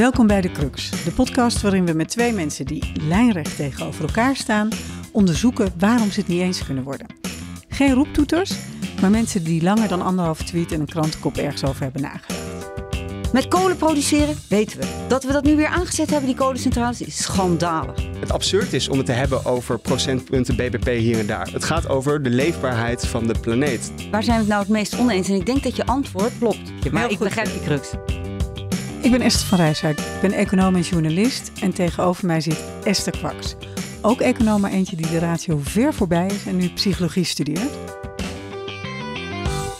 Welkom bij De Crux, de podcast waarin we met twee mensen die lijnrecht tegenover elkaar staan, onderzoeken waarom ze het niet eens kunnen worden. Geen roeptoeters, maar mensen die langer dan anderhalf tweet en een krantenkop ergens over hebben nagedacht. Met kolen produceren weten we. Dat we dat nu weer aangezet hebben, die kolencentrales, is schandalig. Het absurd is om het te hebben over procentpunten BBP hier en daar. Het gaat over de leefbaarheid van de planeet. Waar zijn we het nou het meest oneens? En ik denk dat je antwoord klopt. Maar ik begrijp die crux. Ik ben Esther van Rijswijk, ik ben econoom en journalist en tegenover mij zit Esther Kwaks. Ook econoom, maar eentje die de ratio ver voorbij is en nu psychologie studeert.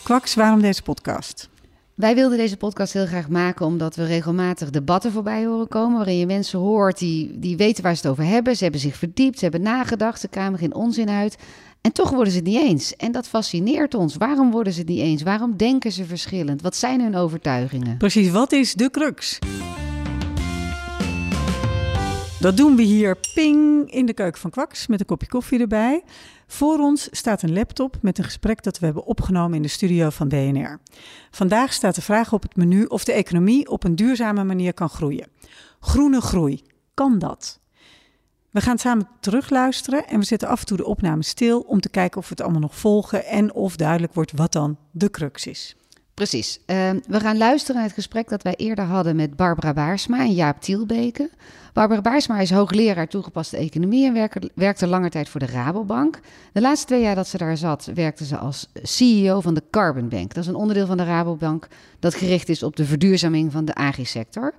Kwaks, waarom deze podcast? Wij wilden deze podcast heel graag maken omdat we regelmatig debatten voorbij horen komen. Waarin je mensen hoort die, die weten waar ze het over hebben. Ze hebben zich verdiept, ze hebben nagedacht, ze kwamen geen onzin uit. En toch worden ze het niet eens. En dat fascineert ons. Waarom worden ze het niet eens? Waarom denken ze verschillend? Wat zijn hun overtuigingen? Precies, wat is de crux? Dat doen we hier ping in de keuken van Kwaks met een kopje koffie erbij. Voor ons staat een laptop met een gesprek dat we hebben opgenomen in de studio van BNR. Vandaag staat de vraag op het menu of de economie op een duurzame manier kan groeien. Groene groei, kan dat? We gaan samen terugluisteren en we zetten af en toe de opname stil om te kijken of we het allemaal nog volgen en of duidelijk wordt wat dan de crux is. Precies. Uh, we gaan luisteren naar het gesprek dat wij eerder hadden met Barbara Baarsma en Jaap Tielbeke. Barbara Baarsma is hoogleraar toegepaste economie en werkte, werkte lange tijd voor de Rabobank. De laatste twee jaar dat ze daar zat, werkte ze als CEO van de Carbon Bank. Dat is een onderdeel van de Rabobank dat gericht is op de verduurzaming van de agri-sector.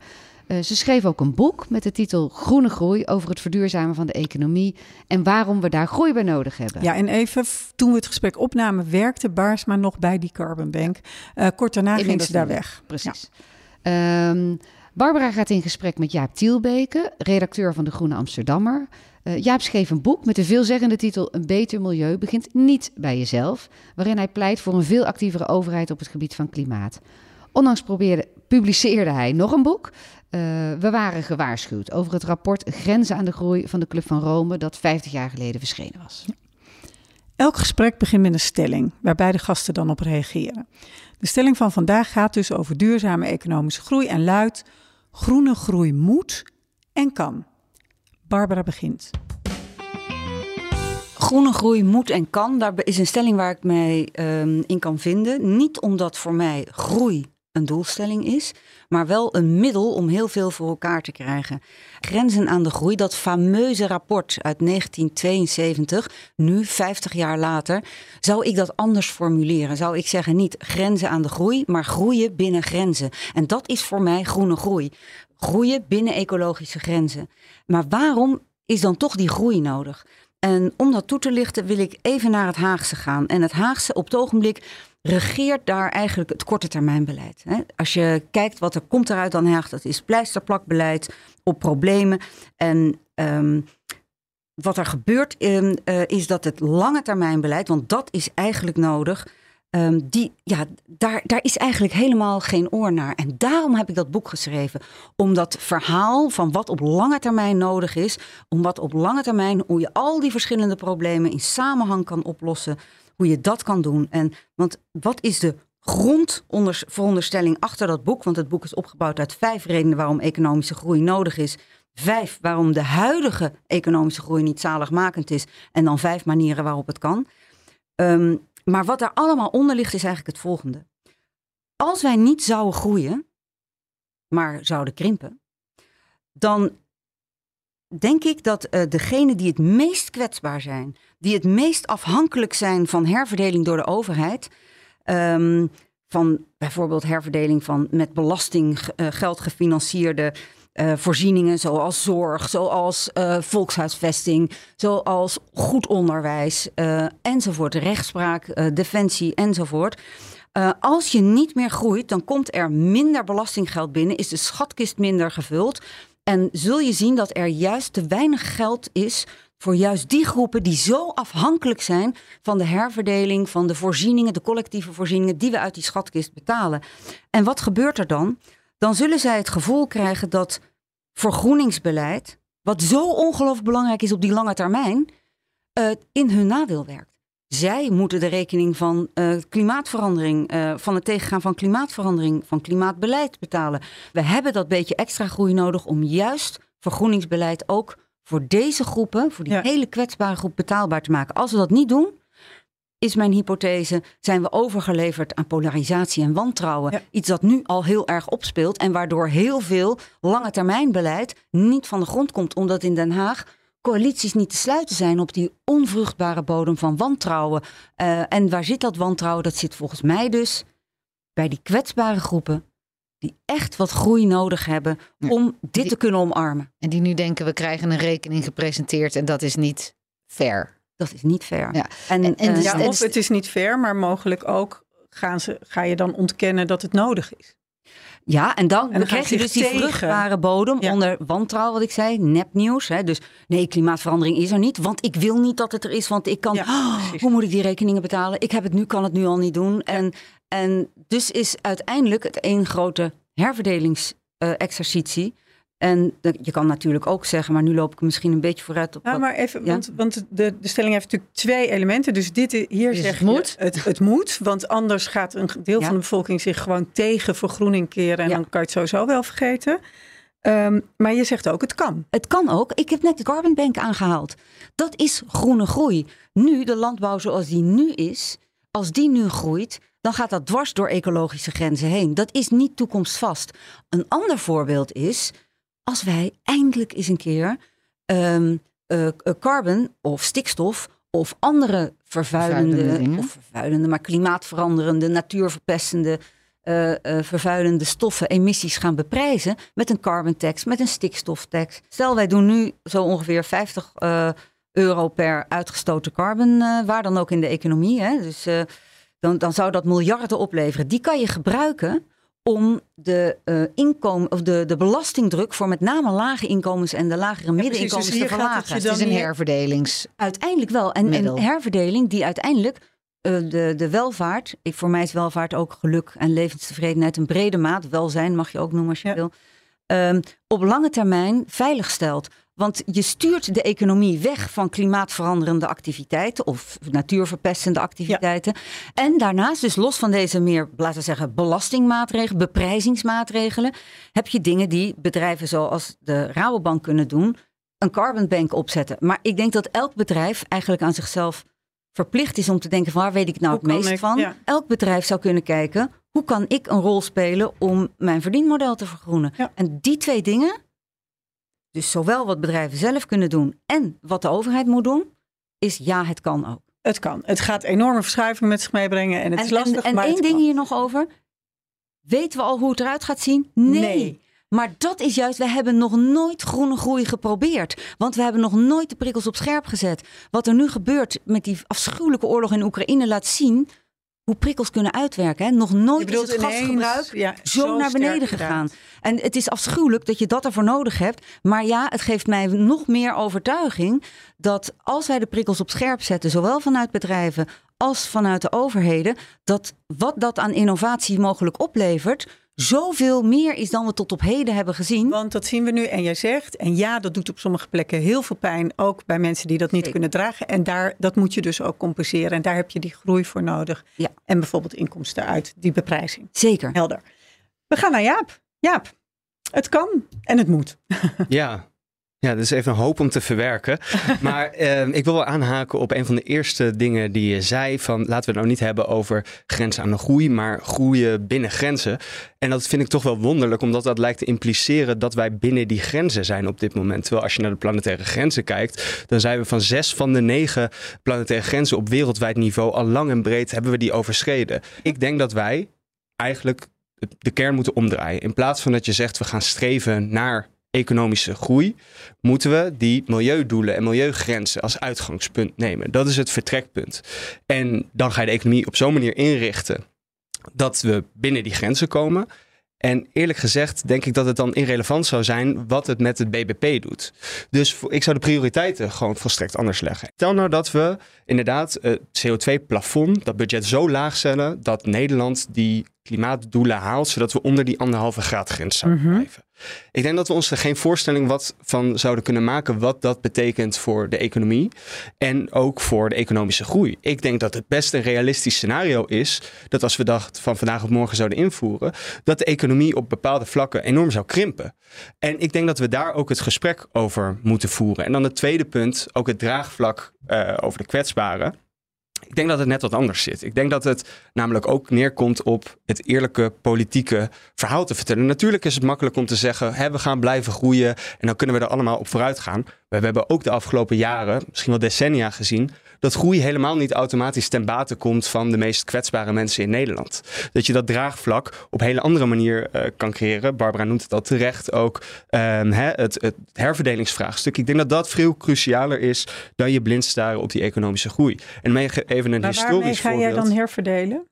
Uh, ze schreef ook een boek met de titel Groene Groei over het verduurzamen van de economie en waarom we daar groei bij nodig hebben. Ja, en even toen we het gesprek opnamen, werkte Baarsma nog bij die Carbon Bank. Uh, kort daarna ging ze daar weg. Precies. Ja. Um, Barbara gaat in gesprek met Jaap Tielbeke, redacteur van de Groene Amsterdammer. Uh, Jaap schreef een boek met de veelzeggende titel Een beter milieu begint niet bij jezelf, waarin hij pleit voor een veel actievere overheid op het gebied van klimaat. Ondanks probeerde, publiceerde hij nog een boek. Uh, we waren gewaarschuwd over het rapport Grenzen aan de Groei van de Club van Rome, dat 50 jaar geleden verschenen was. Elk gesprek begint met een stelling, waarbij de gasten dan op reageren. De stelling van vandaag gaat dus over duurzame economische groei en luidt: groene groei moet en kan. Barbara begint. Groene groei moet en kan, daar is een stelling waar ik mij um, in kan vinden. Niet omdat voor mij groei een doelstelling is, maar wel een middel om heel veel voor elkaar te krijgen. Grenzen aan de groei, dat fameuze rapport uit 1972, nu 50 jaar later, zou ik dat anders formuleren. Zou ik zeggen niet grenzen aan de groei, maar groeien binnen grenzen. En dat is voor mij groene groei. Groeien binnen ecologische grenzen. Maar waarom is dan toch die groei nodig? En om dat toe te lichten wil ik even naar het Haagse gaan. En het Haagse op het ogenblik regeert daar eigenlijk het korte termijn beleid. Als je kijkt wat er komt eruit dan Haag, dat is pleisterplakbeleid op problemen. En um, wat er gebeurt um, uh, is dat het lange termijn beleid, want dat is eigenlijk nodig. Um, die, ja, daar, daar is eigenlijk helemaal geen oor naar. En daarom heb ik dat boek geschreven. Om dat verhaal van wat op lange termijn nodig is. Om wat op lange termijn, hoe je al die verschillende problemen in samenhang kan oplossen hoe je dat kan doen. En, want wat is de grondveronderstelling achter dat boek? Want het boek is opgebouwd uit vijf redenen waarom economische groei nodig is. Vijf waarom de huidige economische groei niet zaligmakend is. En dan vijf manieren waarop het kan. Um, maar wat daar allemaal onder ligt is eigenlijk het volgende. Als wij niet zouden groeien, maar zouden krimpen, dan denk ik dat uh, degenen die het meest kwetsbaar zijn, die het meest afhankelijk zijn van herverdeling door de overheid, um, van bijvoorbeeld herverdeling van met belastinggeld uh, gefinancierde uh, voorzieningen, zoals zorg, zoals volkshuisvesting, zoals goed onderwijs enzovoort, rechtspraak, defensie enzovoort. als je niet meer groeit, dan komt er minder belastinggeld binnen, is de schatkist minder gevuld. En zul je zien dat er juist te weinig geld is voor juist die groepen die zo afhankelijk zijn van de herverdeling, van de voorzieningen, de collectieve voorzieningen die we uit die schatkist betalen. En wat gebeurt er dan? Dan zullen zij het gevoel krijgen dat vergroeningsbeleid, wat zo ongelooflijk belangrijk is op die lange termijn, uh, in hun nadeel werkt. Zij moeten de rekening van uh, klimaatverandering, uh, van het tegengaan van klimaatverandering, van klimaatbeleid betalen. We hebben dat beetje extra groei nodig om juist vergroeningsbeleid ook voor deze groepen, voor die hele kwetsbare groep betaalbaar te maken. Als we dat niet doen, is mijn hypothese, zijn we overgeleverd aan polarisatie en wantrouwen. Iets dat nu al heel erg opspeelt en waardoor heel veel lange termijn beleid niet van de grond komt, omdat in Den Haag coalities niet te sluiten zijn op die onvruchtbare bodem van wantrouwen. Uh, en waar zit dat wantrouwen? Dat zit volgens mij dus bij die kwetsbare groepen die echt wat groei nodig hebben om dit te kunnen omarmen. En die nu denken we krijgen een rekening gepresenteerd en dat is niet fair. Dat is niet fair. Ja. En, en, dus, ja, of het is niet fair, maar mogelijk ook gaan ze, ga je dan ontkennen dat het nodig is. Ja, en dan, dan krijg je dus die vruchtbare bodem onder wantrouwen, wat ik zei, nepnieuws. Hè? Dus nee, klimaatverandering is er niet, want ik wil niet dat het er is, want ik kan, oh, hoe moet ik die rekeningen betalen? Ik heb het nu, kan het nu al niet doen. En, en dus is uiteindelijk het één grote herverdelingsexercitie. En je kan natuurlijk ook zeggen, maar nu loop ik misschien een beetje vooruit op. Ja, maar even, want, want de, de stelling heeft natuurlijk twee elementen. Dus dit hier zeg het moet. het, het moet, want anders gaat een deel van de bevolking zich gewoon tegen vergroening keren. En dan kan je het sowieso wel vergeten. Ehm, maar je zegt ook, het kan. Het kan ook. Ik heb net de Carbon Bank aangehaald. Dat is groene groei. Nu, de landbouw zoals die nu is, als die nu groeit, dan gaat dat dwars door ecologische grenzen heen. Dat is niet toekomstvast. Een ander voorbeeld is als wij eindelijk eens een keer um, uh, carbon of stikstof of andere vervuilende, vervuilende of vervuilende, maar klimaatveranderende, natuurverpestende, uh, uh, vervuilende stoffen, emissies gaan beprijzen met een carbon tax, met een stikstoftax. Stel, wij doen nu zo ongeveer 50 euro per uitgestoten carbon, waar dan ook in de economie. Hè? Dus dan, dan zou dat miljarden opleveren. Die kan je gebruiken om de, uh, inkomen, of de, de belastingdruk voor met name lage inkomens en de lagere middeninkomens dus te verlagen. Het, is een herverdelings. Uiteindelijk wel. En een herverdeling die uiteindelijk uh, de, de welvaart, ik, voor mij is welvaart ook geluk en levenstevredenheid een brede maat, welzijn mag je ook noemen als je wil, um, op lange termijn veilig stelt. Want je stuurt de economie weg van klimaatveranderende activiteiten of natuurverpestende activiteiten. En daarnaast, dus los van deze meer, laten we zeggen, belastingmaatregelen, beprijzingsmaatregelen, heb je dingen die bedrijven zoals de Rabobank kunnen doen, een carbon bank opzetten. Maar ik denk dat elk bedrijf eigenlijk aan zichzelf verplicht is om te denken waar weet ik nou het meest van. Elk bedrijf zou kunnen kijken, hoe kan ik een rol spelen om mijn verdienmodel te vergroenen? En die twee dingen dus zowel wat bedrijven zelf kunnen doen en wat de overheid moet doen, is ja, het kan ook. Het kan. Het gaat enorme verschuivingen met zich meebrengen en het is lastig. En, en één ding hier nog over. Weten we al hoe het eruit gaat zien? Nee. Maar dat is juist, we hebben nog nooit groene groei geprobeerd. Want we hebben nog nooit de prikkels op scherp gezet. Wat er nu gebeurt met die afschuwelijke oorlog in Oekraïne laat zien hoe prikkels kunnen uitwerken. Hè? Nog nooit is het gasgebruik zo, naar beneden gegaan. En het is afschuwelijk dat je dat ervoor nodig hebt. Maar ja, het geeft mij nog meer overtuiging dat als wij de prikkels op scherp zetten, zowel vanuit bedrijven als vanuit de overheden, dat wat dat aan innovatie mogelijk oplevert, zoveel meer is dan we tot op heden hebben gezien. Want dat zien we nu en jij zegt, en ja, dat doet op sommige plekken heel veel pijn, ook bij mensen die dat niet kunnen dragen. En daar, dat moet je dus ook compenseren. En daar heb je die groei voor nodig. Ja. En bijvoorbeeld inkomsten uit die beprijzing. Zeker. Helder. We gaan naar Jaap. Jaap, het kan en het moet. Ja, ja, dat is even een hoop om te verwerken. maar eh, ik wil wel aanhaken op een van de eerste dingen die je zei. Van laten we het nou niet hebben over grenzen aan de groei, maar groeien binnen grenzen. En dat vind ik toch wel wonderlijk, omdat dat lijkt te impliceren dat wij binnen die grenzen zijn op dit moment. Terwijl als je naar de planetaire grenzen kijkt, dan zijn we van zes van de negen planetaire grenzen op wereldwijd niveau al lang en breed hebben we die overschreden. Ik denk dat wij eigenlijk de kern moeten omdraaien. In plaats van dat je zegt we gaan streven naar economische groei, moeten we die milieudoelen en milieugrenzen als uitgangspunt nemen. Dat is het vertrekpunt. En dan ga je de economie op zo'n manier inrichten dat we binnen die grenzen komen. En eerlijk gezegd denk ik dat het dan irrelevant zou zijn wat het met het BBP doet. Dus ik zou de prioriteiten gewoon volstrekt anders leggen. Stel nou dat we inderdaad het CO2-plafond, dat budget zo laag stellen dat Nederland die klimaatdoelen haalt, zodat we onder die anderhalve graad grens zouden Mhm. blijven. Ik denk dat we ons er geen voorstelling wat van zouden kunnen maken wat dat betekent voor de economie en ook voor de economische groei. Ik denk dat het best een realistisch scenario is dat als we dat van vandaag op morgen zouden invoeren, dat de economie op bepaalde vlakken enorm zou krimpen. En ik denk dat we daar ook het gesprek over moeten voeren. En dan het tweede punt, ook het draagvlak eh, over de kwetsbaren. Ik denk dat het net wat anders zit. Ik denk dat het namelijk ook neerkomt op het eerlijke politieke verhaal te vertellen. Natuurlijk is het makkelijk om te zeggen, hè, we gaan blijven groeien en dan kunnen we er allemaal op vooruit gaan. Maar we hebben ook de afgelopen jaren, misschien wel decennia gezien, dat groei helemaal niet automatisch ten bate komt van de meest kwetsbare mensen in Nederland. Dat je dat draagvlak op een hele andere manier eh, kan creëren. Barbara noemt het al terecht ook. ehm, hè, het, het herverdelingsvraagstuk. Ik denk dat dat veel crucialer is dan je blind staren op die economische groei. En even een Maar waarmee historisch ga jij voorbeeld. dan herverdelen?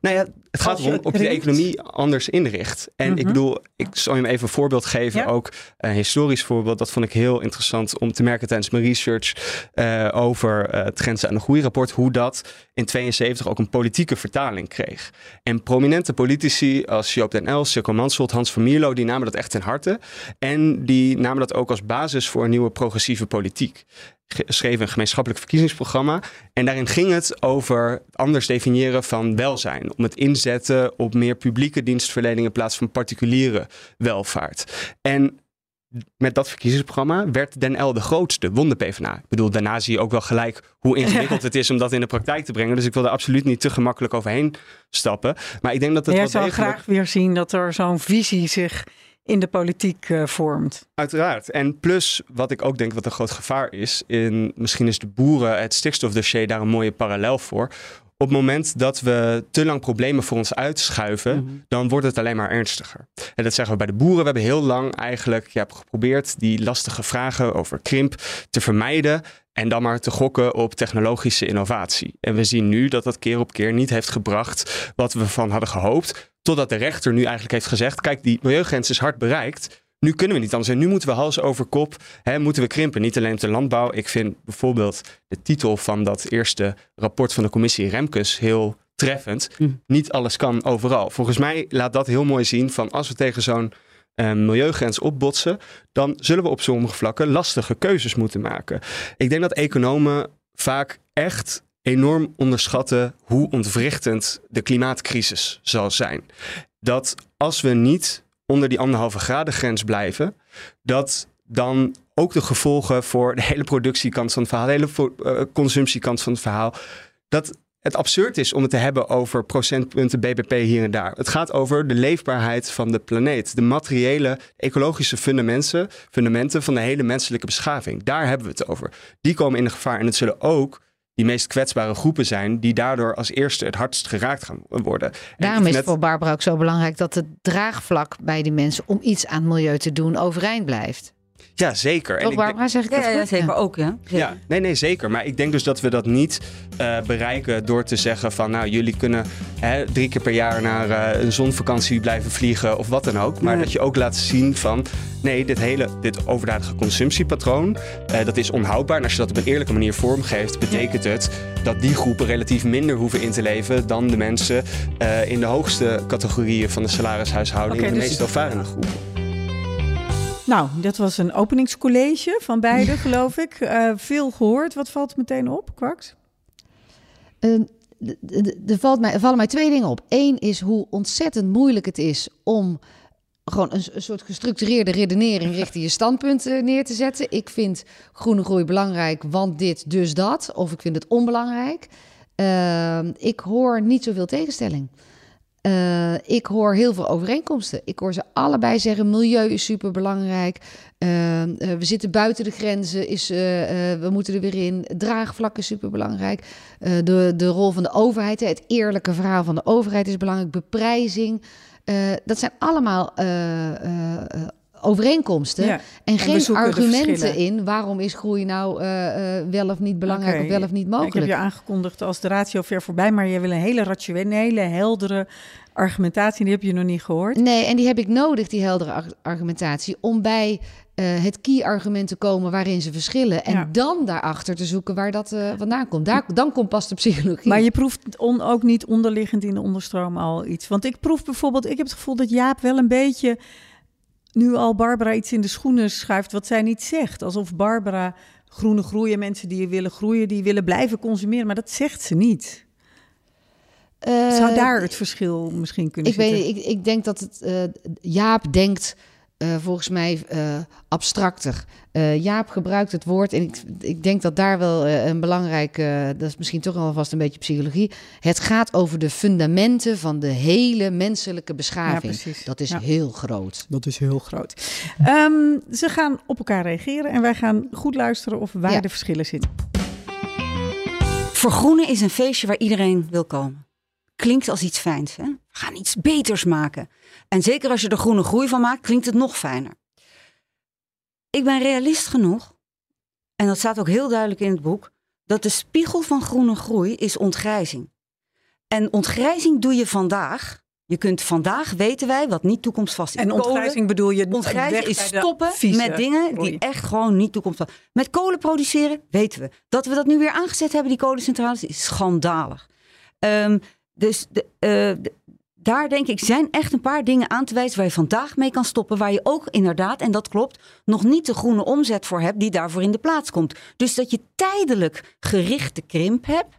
Nou ja, het gaat erom of je de economie anders inricht. En ik Mhm. bedoel, ik zal je hem even een voorbeeld geven. Ja. Ook een historisch voorbeeld. Dat vond ik heel interessant om te merken tijdens mijn research eh, over eh, het grenzen aan de groeirapport. Hoe dat in 72 ook een politieke vertaling kreeg. En prominente politici als Joop den Els, Silko Mansholt, Hans van Mierlo, die namen dat echt ten harte. En die namen dat ook als basis voor een nieuwe progressieve politiek. Schreven een gemeenschappelijk verkiezingsprogramma. En daarin ging het over anders definiëren van welzijn. Om het inzetten op meer publieke dienstverlening in plaats van particuliere welvaart. En met dat verkiezingsprogramma werd Den L de grootste, won de PvdA. Ik bedoel, daarna zie je ook wel gelijk hoe ingewikkeld het is om dat in de praktijk te brengen. Dus ik wil er absoluut niet te gemakkelijk overheen stappen. Maar ik denk dat het Jij wel zou degelijk... graag weer zien dat er zo'n visie zich in de politiek eh, vormt. Uiteraard. En plus, wat ik ook denk wat een groot gevaar is, in, misschien is de boeren, het stikstofdossier daar een mooie parallel voor. Op het moment dat we te lang problemen voor ons uitschuiven, Mhm. dan wordt het alleen maar ernstiger. En dat zeggen we bij de boeren. We hebben heel lang eigenlijk ja, geprobeerd die lastige vragen over krimp te vermijden. En dan maar te gokken op technologische innovatie. En we zien nu dat dat keer op keer niet heeft gebracht wat we van hadden gehoopt. Totdat de rechter nu eigenlijk heeft gezegd: kijk, die milieugrens is hard bereikt. Nu kunnen we niet anders. En nu moeten we hals over kop, hè, moeten we krimpen. Niet alleen op de landbouw. Ik vind bijvoorbeeld de titel van dat eerste rapport van de commissie Remkes heel treffend. Hm. Niet alles kan overal. Volgens mij laat dat heel mooi zien van als we tegen zo'n eh, milieugrens opbotsen, dan zullen we op sommige vlakken lastige keuzes moeten maken. Ik denk dat economen vaak echt enorm onderschatten hoe ontwrichtend de klimaatcrisis zal zijn. Dat als we niet onder die anderhalve graden grens blijven, dat dan ook de gevolgen voor de hele productiekant van het verhaal, de hele eh, consumptiekant van het verhaal, dat het absurd is om het te hebben over procentpunten BBP hier en daar. Het gaat over de leefbaarheid van de planeet, de materiële, ecologische fundamenten, fundamenten van de hele menselijke beschaving. Daar hebben we het over. Die komen in gevaar en het zullen ook die meest kwetsbare groepen zijn die daardoor als eerste het hardst geraakt gaan worden. En Daarom is het voor Barbara ook zo belangrijk dat het draagvlak bij die mensen om iets aan het milieu te doen overeind blijft. Ja, zeker. En Toch denk- Barbara, zeg ik Ja, dat ja, goed? zeker ook, ja. Zeker. Ja, nee, nee, zeker. Maar ik denk dus dat we dat niet eh, bereiken door te zeggen van nou, jullie kunnen hè, drie keer per jaar naar eh, een zonvakantie blijven vliegen of wat dan ook. Maar Nee. dat je ook laat zien van nee, dit hele, dit overdadige consumptiepatroon, eh, dat is onhoudbaar. En als je dat op een eerlijke manier vormgeeft, betekent het dat die groepen relatief minder hoeven in te leven dan de mensen eh, in de hoogste categorieën van de salarishuishouding, de dus- meest welvarende groepen. Nou, dat was een openingscollege van beide, geloof ik. Eh, veel gehoord. Wat valt meteen op, Kwaks? Eh, Er valt mij- vallen mij twee dingen op. Eén is hoe ontzettend moeilijk het is om gewoon een, soort gestructureerde redenering richting je standpunt eh, neer te zetten. Ik vind groene groei belangrijk, want dit, dus dat. Of ik vind het onbelangrijk. Ik hoor niet zoveel tegenstelling. Eh, ik hoor heel veel overeenkomsten. Ik hoor ze allebei zeggen: milieu is superbelangrijk. Eh, we zitten buiten de grenzen, is, we moeten er weer in. Draagvlak is superbelangrijk. De, de rol van de overheid, het eerlijke verhaal van de overheid is belangrijk. Beprijzing. Dat zijn allemaal overeenkomsten Ja, en geen argumenten in waarom is groei nou eh, eh, wel of niet belangrijk of wel of niet Ik heb mogelijk. je aangekondigd als de ratio ver voorbij, maar je wil een hele rationele, heldere argumentatie. Die heb je nog niet gehoord. Nee, en die heb ik nodig, die heldere ar- argumentatie, om bij eh, het key-argument te komen waarin ze verschillen. En Ja. dan daarachter te zoeken waar dat vandaan komt. Daar, dan komt pas de psychologie. Maar je proeft on, ook niet onderliggend in de onderstroom al iets. Want ik proef bijvoorbeeld, ik heb het gevoel dat Jaap wel een beetje, nu al Barbara iets in de schoenen schuift wat zij niet zegt. Alsof Barbara groene groeien, mensen die willen groeien, die willen blijven consumeren. Maar dat zegt ze niet. Eh, Zou daar het verschil misschien kunnen ik, zitten? weet, ik, ik denk dat het, eh, Jaap denkt eh, volgens mij eh, abstracter. Eh, Jaap gebruikt het woord, en ik, ik denk dat daar wel een belangrijk, eh, dat is misschien toch alvast een beetje psychologie. Het gaat over de fundamenten van de hele menselijke beschaving. Ja, dat is Ja. heel groot. Dat is heel groot. Ehm, ze gaan op elkaar reageren en wij gaan goed luisteren of waar Ja. de verschillen zitten. Vergroenen is een feestje waar iedereen wil komen. Klinkt als iets fijns. Hè? We gaan iets beters maken. En zeker als je er groene groei van maakt, klinkt het nog fijner. Ik ben realist genoeg, en dat staat ook heel duidelijk in het boek, dat de spiegel van groene groei is ontgrijzing. En ontgrijzing doe je vandaag. Je kunt vandaag, weten wij, wat niet toekomstvast is. En Kolen- ontgrijzing bedoel je Ontgrijzen weg is stoppen met dingen groei. die echt gewoon niet toekomstig Met kolen produceren, weten we. Dat we dat nu weer aangezet hebben, die kolencentrales, is schandalig. Ehm, dus eh, de- daar denk ik, zijn echt een paar dingen aan te wijzen waar je vandaag mee kan stoppen. Waar je ook inderdaad, en dat klopt, nog niet de groene omzet voor hebt die daarvoor in de plaats komt. Dus dat je tijdelijk gerichte krimp hebt,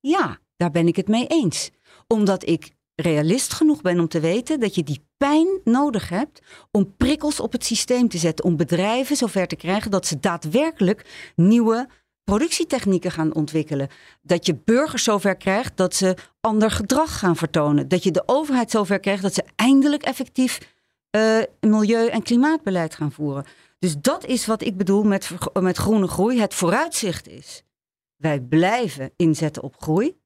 ja, daar ben ik het mee eens. Omdat ik realist genoeg ben om te weten dat je die pijn nodig hebt om prikkels op het systeem te zetten. Om bedrijven zover te krijgen dat ze daadwerkelijk nieuwe productietechnieken gaan ontwikkelen. Dat je burgers zover krijgt dat ze ander gedrag gaan vertonen. Dat je de overheid zover krijgt dat ze eindelijk effectief eh, milieu- en klimaatbeleid gaan voeren. Dus dat is wat ik bedoel met, met groene groei. Het vooruitzicht is, wij blijven inzetten op groei.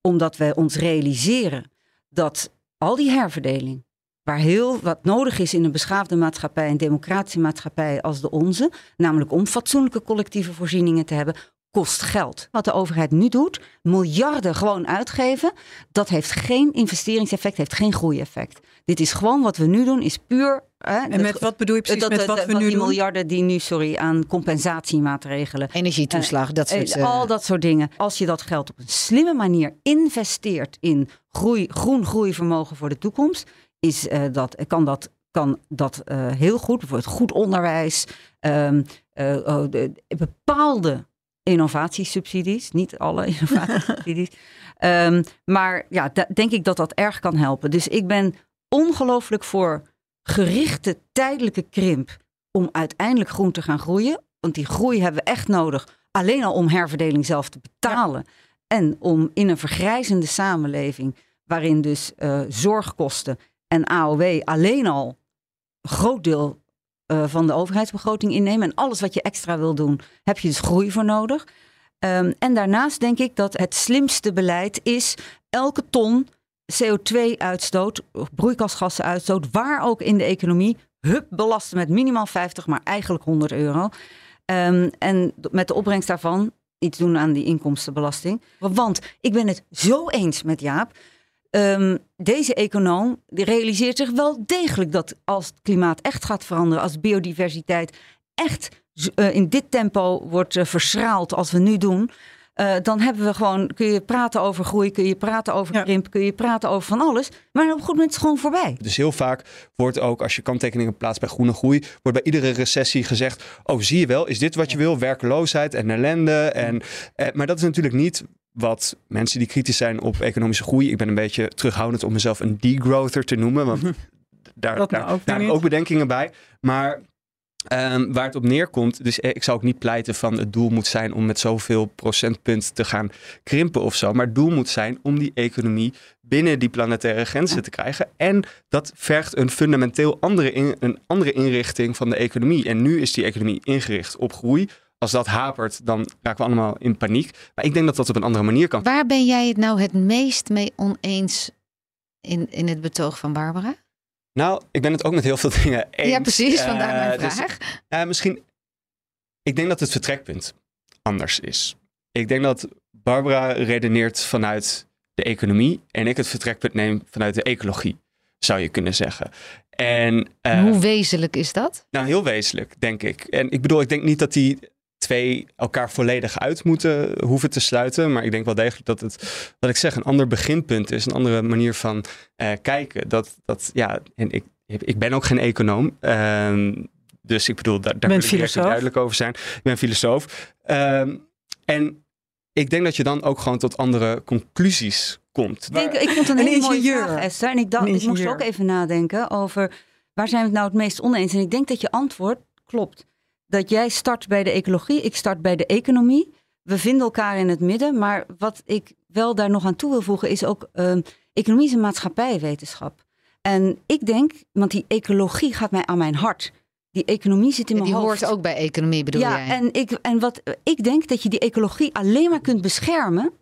Omdat wij ons realiseren dat al die herverdeling, waar heel wat nodig is in een beschaafde maatschappij, een democratische maatschappij als de onze, namelijk om fatsoenlijke collectieve voorzieningen te hebben, kost geld. Wat de overheid nu doet, miljarden gewoon uitgeven, dat heeft geen investeringseffect, heeft geen groeieffect. Dit is gewoon wat we nu doen, is puur. Hè, En met wat bedoel je precies met wat we nu die doen? miljarden die nu, sorry, aan compensatiemaatregelen Energietoeslag, dat soort... eh, eh, al dat soort dingen. Als je dat geld op een slimme manier investeert in groei, groen groeivermogen voor de toekomst, is, eh, dat, kan dat, kan dat eh, heel goed. Bijvoorbeeld goed onderwijs, ehm, eh, oh, de- bepaalde innovatiesubsidies, niet alle innovatiesubsidies. Ehm, maar ja, da- denk ik dat dat erg kan helpen. Dus ik ben ongelooflijk voor gerichte tijdelijke krimp om uiteindelijk groen te gaan groeien. Want die groei hebben we echt nodig. Alleen al om herverdeling zelf te betalen. En om in een vergrijzende samenleving, waarin dus zorgkosten en AOW alleen al een groot deel eh, van de overheidsbegroting innemen. En alles wat je extra wil doen, heb je dus groei voor nodig. Ehm, en daarnaast denk ik dat het slimste beleid is elke ton CO2-uitstoot, of broeikasgassenuitstoot, waar ook in de economie, hup, belasten met minimaal 50, maar eigenlijk 100 euro. Ehm, en met de opbrengst daarvan iets doen aan die inkomstenbelasting. Want ik ben het zo eens met Jaap. Ehm, deze econoom die realiseert zich wel degelijk dat als het klimaat echt gaat veranderen, als biodiversiteit echt eh, in dit tempo wordt eh, verschraald als we nu doen, eh, dan hebben we gewoon, kun je praten over groei, kun je praten over Ja. krimp, kun je praten over van alles, maar op een goed moment is het gewoon voorbij. Dus heel vaak wordt ook, als je kanttekeningen plaatst bij groene groei, wordt bij iedere recessie gezegd: Oh, zie je wel, is dit wat je wil? Werkeloosheid en ellende. En, eh, maar dat is natuurlijk niet wat mensen die kritisch zijn op economische groei. Ik ben een beetje terughoudend om mezelf een degrowther te noemen, want daar, nou daar, ook daar heb weer ik ook bedenkingen bij. Maar ehm, waar het op neerkomt, dus eh, ik zou ook niet pleiten van het doel moet zijn om met zoveel procentpunt te gaan krimpen of zo. Maar het doel moet zijn om die economie binnen die planetaire grenzen te krijgen. En dat vergt een fundamenteel andere, in, een andere inrichting van de economie. En nu is die economie ingericht op groei. Als dat hapert, dan raken we allemaal in paniek. Maar ik denk dat dat op een andere manier kan. Waar ben jij het nou het meest mee oneens in, in het betoog van Barbara? Nou, ik ben het ook met heel veel dingen eens. Ja, precies, vandaar mijn Uh, dus, vraag. uh, misschien, ik denk dat het vertrekpunt anders is. Ik denk dat Barbara redeneert vanuit de economie en ik het vertrekpunt neem vanuit de ecologie, zou je kunnen zeggen. En, uh, Hoe wezenlijk is dat? Nou, heel wezenlijk, denk ik. En ik bedoel, ik denk niet dat die twee elkaar volledig uit moeten hoeven te sluiten. Maar ik denk wel degelijk dat het, wat ik zeg, een ander beginpunt is. Een andere manier van uh, kijken. Dat, dat, ja, en ik, ik ben ook geen econoom. Uh, dus ik bedoel, daar, daar wil ik duidelijk over zijn. Ik ben filosoof. Uh, en ik denk dat je dan ook gewoon tot andere conclusies komt. Ik, denk, ik vond een, een hele mooie vraag, Esther. En ik, dacht, ik moest ook even nadenken over waar zijn we het nou het meest oneens. En ik denk dat je antwoord klopt. Dat jij start bij de ecologie, ik start bij de economie. We vinden elkaar in het midden. Maar wat ik wel daar nog aan toe wil voegen is ook uh, economie is een maatschappijwetenschap. En ik denk, want die ecologie gaat mij aan mijn hart. Die economie zit in mijn die hoofd. hoort ook bij economie, bedoel ja, jij? En, ik, en wat ik denk dat je die ecologie alleen maar kunt beschermen.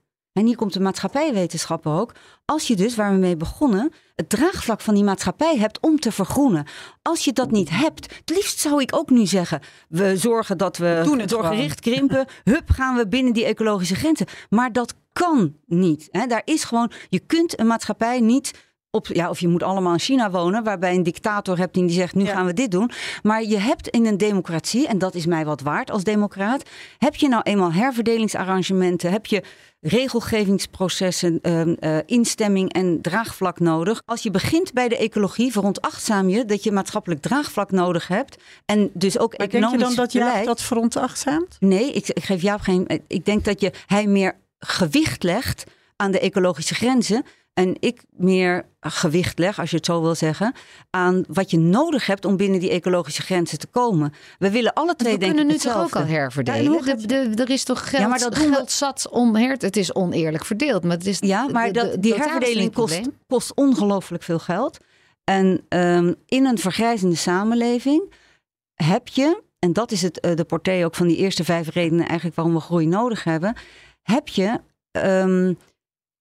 En hier komt de maatschappijwetenschappen ook. Als je dus, waar we mee begonnen, het draagvlak van die maatschappij hebt om te vergroenen. Als je dat niet hebt, het liefst zou ik ook nu zeggen: we zorgen dat we Doen het doorgericht krimpen. Hup, gaan we binnen die ecologische grenzen. Maar dat kan niet. Hè. Daar is gewoon, je kunt een maatschappij niet op, ja, of je moet allemaal in China wonen, waarbij een dictator hebt die zegt: nu Ja. gaan we dit doen. Maar je hebt in een democratie, en dat is mij wat waard als democraat, heb je nou eenmaal herverdelingsarrangementen, heb je regelgevingsprocessen, um, uh, instemming en draagvlak nodig. Als je begint bij de ecologie, veronachtzaam je dat je maatschappelijk draagvlak nodig hebt. En dus ook Maar denk economisch je dan dat Jaap beleid. dat veronachtzaamt? Nee, ik, ik geef Jaap geen. Ik denk dat je, hij meer gewicht legt aan de ecologische grenzen. En ik meer gewicht leg, als je het zo wil zeggen, aan wat je nodig hebt om binnen die ecologische grenzen te komen. We willen alle twee we denk kunnen nu toch ook al Ja, herverdelen? De- de- er is toch geld, Ja, maar dat we- geld zat om her... Het is oneerlijk verdeeld, maar het is... Ja, maar dat, die herverdeling kost, kost ongelooflijk veel geld. En ehm, in een vergrijzende samenleving heb je, en dat is het, eh, de portée ook van die eerste vijf redenen eigenlijk waarom we groei nodig hebben, heb je ehm,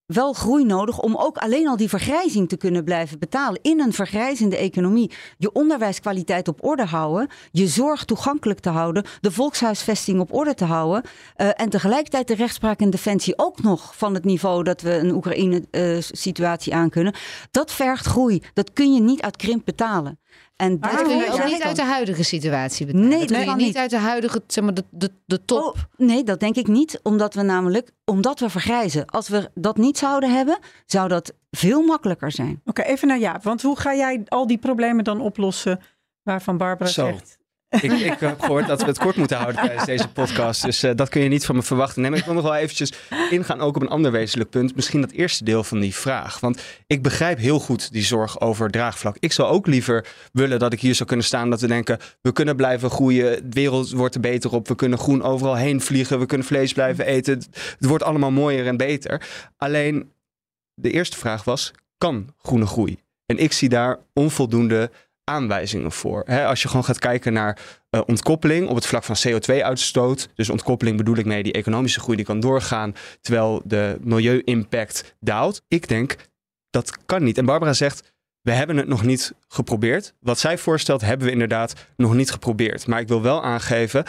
wel groei nodig om ook alleen al die vergrijzing te kunnen blijven betalen. In een vergrijzende economie je onderwijskwaliteit op orde houden, je zorg toegankelijk te houden, de volkshuisvesting op orde te houden eh, en tegelijkertijd de rechtspraak en defensie ook nog van het niveau dat we een Oekraïne-situatie aankunnen. Dat vergt groei. Dat kun je niet uit krimp betalen. En Maar Dat kun je Ja, ook zeg niet uit de huidige situatie betalen. Nee, dat kun je niet niet. uit de huidige, zeg maar, de, de, de top. Oh, nee, dat denk ik niet. Omdat we namelijk, omdat we vergrijzen. Als we dat niet zouden hebben, zou dat veel makkelijker zijn. Oké, even naar Jaap. Want hoe ga jij al die problemen dan oplossen waarvan Barbara Zo. zegt... Ik, ik heb gehoord dat we het kort moeten houden tijdens deze podcast. Dus eh, dat kun je niet van me verwachten. Nee, maar ik wil nog wel eventjes ingaan ook op een ander wezenlijk punt. Misschien dat eerste deel van die vraag. Want ik begrijp heel goed die zorg over draagvlak. Ik zou ook liever willen dat ik hier zou kunnen staan. Dat we denken, we kunnen blijven groeien. De wereld wordt er beter op. We kunnen groen overal heen vliegen. We kunnen vlees blijven eten. Het wordt allemaal mooier en beter. Alleen, de eerste vraag was, kan groene groei? En ik zie daar onvoldoende aanwijzingen voor. Als je gewoon gaat kijken naar eh, ontkoppeling op het vlak van CO2-uitstoot. Dus ontkoppeling bedoel ik mee die economische groei die kan doorgaan terwijl de milieu-impact daalt. Ik denk dat kan niet. En Barbara zegt. We hebben het nog niet geprobeerd. Wat zij voorstelt, hebben we inderdaad nog niet geprobeerd. Maar ik wil wel aangeven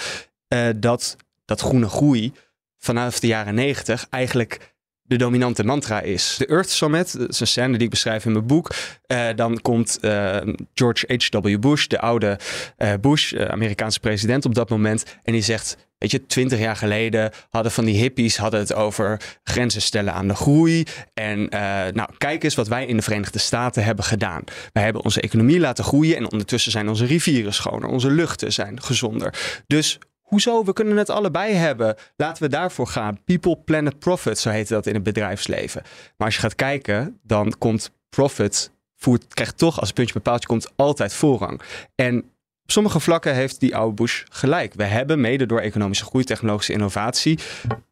eh, dat, dat groene groei vanaf de jaren negentig eigenlijk de dominante mantra is. De Earth Summit, dat een scène die ik beschrijf in mijn boek. Eh, dan komt eh, George H.W. Bush, de oude eh, Bush, Amerikaanse president op dat moment. En die zegt, weet je, twintig jaar geleden hadden van die hippies hadden het over grenzen stellen aan de groei. En nou, kijk eens wat wij in de Verenigde Staten hebben gedaan. Wij hebben onze economie laten groeien en ondertussen zijn onze rivieren schoner, onze luchten zijn gezonder. Dus Hoezo? We kunnen het allebei hebben. Laten we daarvoor gaan. People, planet, profit, zo heet dat in het bedrijfsleven. Maar als je gaat kijken, dan komt profit, voert, krijgt toch als het puntje bepaald komt altijd voorrang. En op sommige vlakken heeft die oude Bush gelijk. We hebben mede door economische groei, technologische innovatie,